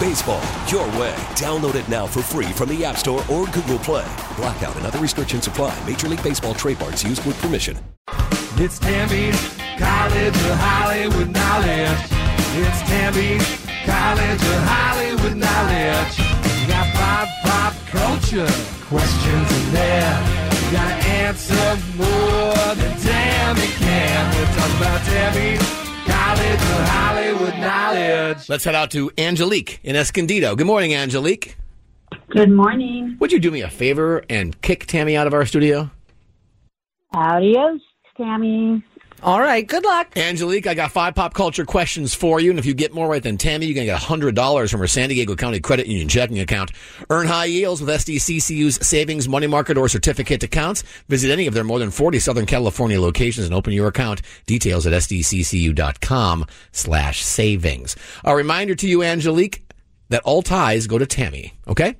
Baseball, your way. Download it now for free from the App Store or Google Play. Blackout and other restrictions apply. Major League Baseball trademarks used with permission. It's Tammy's College of Hollywood Knowledge. It's Tammy's College of Hollywood Knowledge. You got pop, pop culture questions in there. You gotta answer more than Tammy can. We're talking about Tammy's College of Hollywood Knowledge. Let's head out to Angelique in Escondido. Good morning, Angelique. Good morning. Would you do me a favor and kick Tammy out of our studio? Adios, Tammy. All right, good luck. Angelique, I got five pop culture questions for you, and if you get more right than Tammy, you're going to get $100 from her San Diego County Credit Union checking account. Earn high yields with SDCCU's savings, money market, or certificate accounts. Visit any of their more than 40 Southern California locations and open your account. Details at sdccu.com slash savings. A reminder to you, Angelique, that all ties go to Tammy, okay?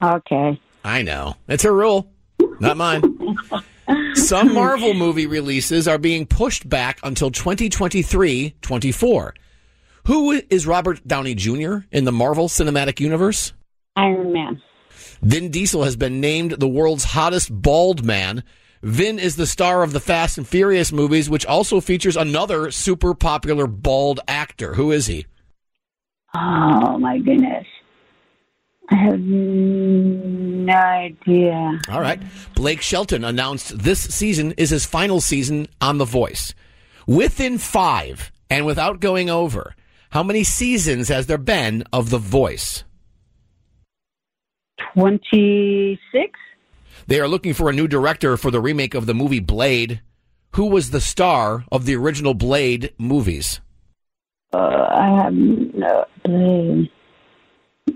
Okay. I know. It's her rule, not mine. Some Marvel movie releases are being pushed back until 2023 24. Who is Robert Downey Jr. in the Marvel Cinematic Universe? Iron Man. Vin Diesel has been named the world's hottest bald man. Vin is the star of the Fast and Furious movies, which also features another super popular bald actor. Who is he? Oh my goodness. I have no idea. All right. Blake Shelton announced this season is his final season on The Voice. Within five, and without going over, how many seasons has there been of The Voice? 26? They are looking for a new director for the remake of the movie Blade. Who was the star of the original Blade movies? Uh, I have no Blade.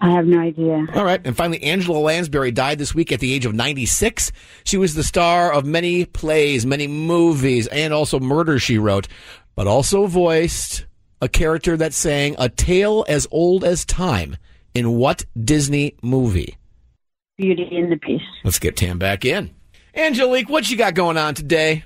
I have no idea. All right. And finally, Angela Lansbury died this week at the age of 96. She was the star of many plays, many movies, and also Murder, She Wrote, but also voiced a character that sang A Tale as Old as Time in what Disney movie? Beauty and the Beast. Let's get Tam back in. Angelique, what you got going on today?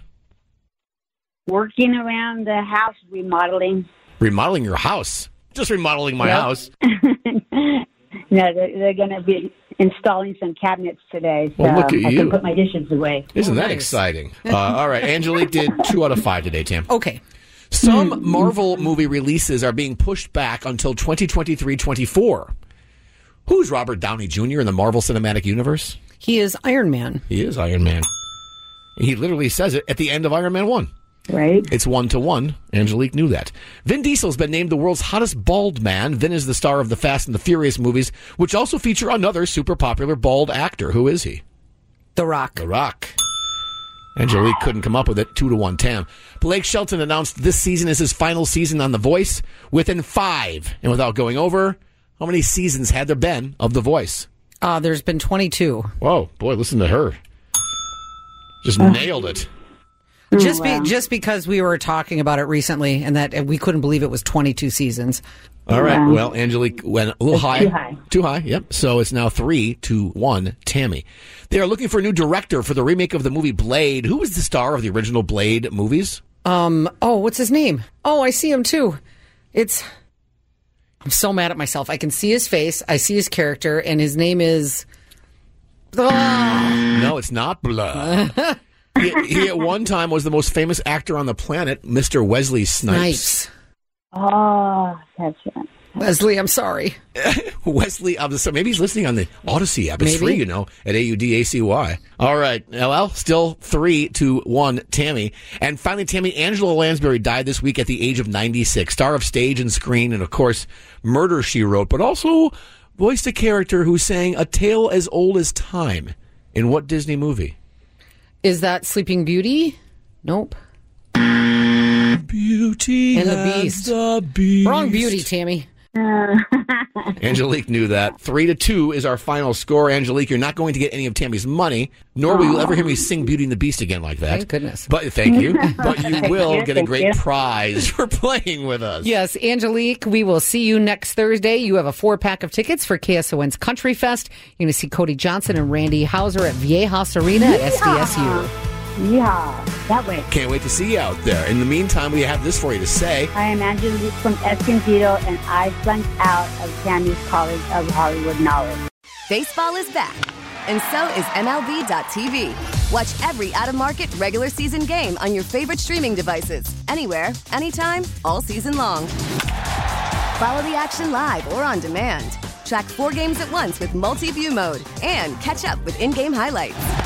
Working around the house remodeling. Remodeling your house. Just remodeling my Yep. house. No, they're, they're going to be installing some cabinets today, so Well, look at I you. can put my dishes away. Isn't that nice. exciting? Uh, all right. Angelique did two out of five today, Tim. Okay. Some Marvel movie releases are being pushed back until 2023 24. Who's Robert Downey Jr. in the Marvel Cinematic Universe? He is Iron Man. He is Iron Man. He literally says it at the end of Iron Man 1. Right? It's one to one. Angelique knew that. Vin Diesel's been named the world's hottest bald man. Vin is the star of the Fast and the Furious movies, which also feature another super popular bald actor. Who is he? The Rock. The Rock. Angelique couldn't come up with it. Two to one Tam. Blake Shelton announced this season is his final season on The Voice within five. And without going over, how many seasons had there been of The Voice? Uh, there's been 22. Whoa, boy, listen to her. Just nailed it. Just wow. be, just because we were talking about it recently and that we couldn't believe it was 22 seasons. All right. Wow. Well, Angelique went a little high. too high. Too high. Yep. So it's now three to one. Tammy. They are looking for a new director for the remake of the movie Blade. Who was the star of the original Blade movies? Um, oh, what's his name? Oh, I see him too. It's I'm so mad at myself. I can see his face, I see his character, and his name is Ah, No, it's not Blah. he, he at one time was the most famous actor on the planet, Mr. Wesley Snipes. Snipes. Ah, oh, that's it. Wesley, I'm sorry. Wesley, I'm so maybe he's listening on the Audacy app. It's Maybe. free, you know, at A U D A C Y. All right, well, still three to one, Tammy. And finally, Tammy, Angela Lansbury died this week at the age of 96, star of stage and screen, and of course, Murder She Wrote, but also voiced a character who sang A Tale as Old as Time. In what Disney movie? Is that Sleeping Beauty? Nope. Beauty And the Beast. Wrong beauty, Tammy. Angelique knew that. Three to two is our final score. Angelique, you're not going to get any of Tammy's money, nor will you ever hear me sing Beauty and the Beast again like that. Thank goodness. But thank you. But you will get a great you. prize for playing with us. Yes, Angelique, we will see you next Thursday. You have a four pack of tickets for KSON's Country Fest. You're going to see Cody Johnson and Randy Houser at Viejas Arena at SDSU. Yeah, that way. Can't wait to see you out there. In the meantime, we have this for you to say. I am Angelique from Escondido, and I flunked out of Tammy's College of Hollywood Knowledge. Baseball is back, and so is MLB.tv. Watch every out of market regular season game on your favorite streaming devices, anywhere, anytime, all season long. Follow the action live or on demand. Track four games at once with multi view mode and catch up with in game highlights.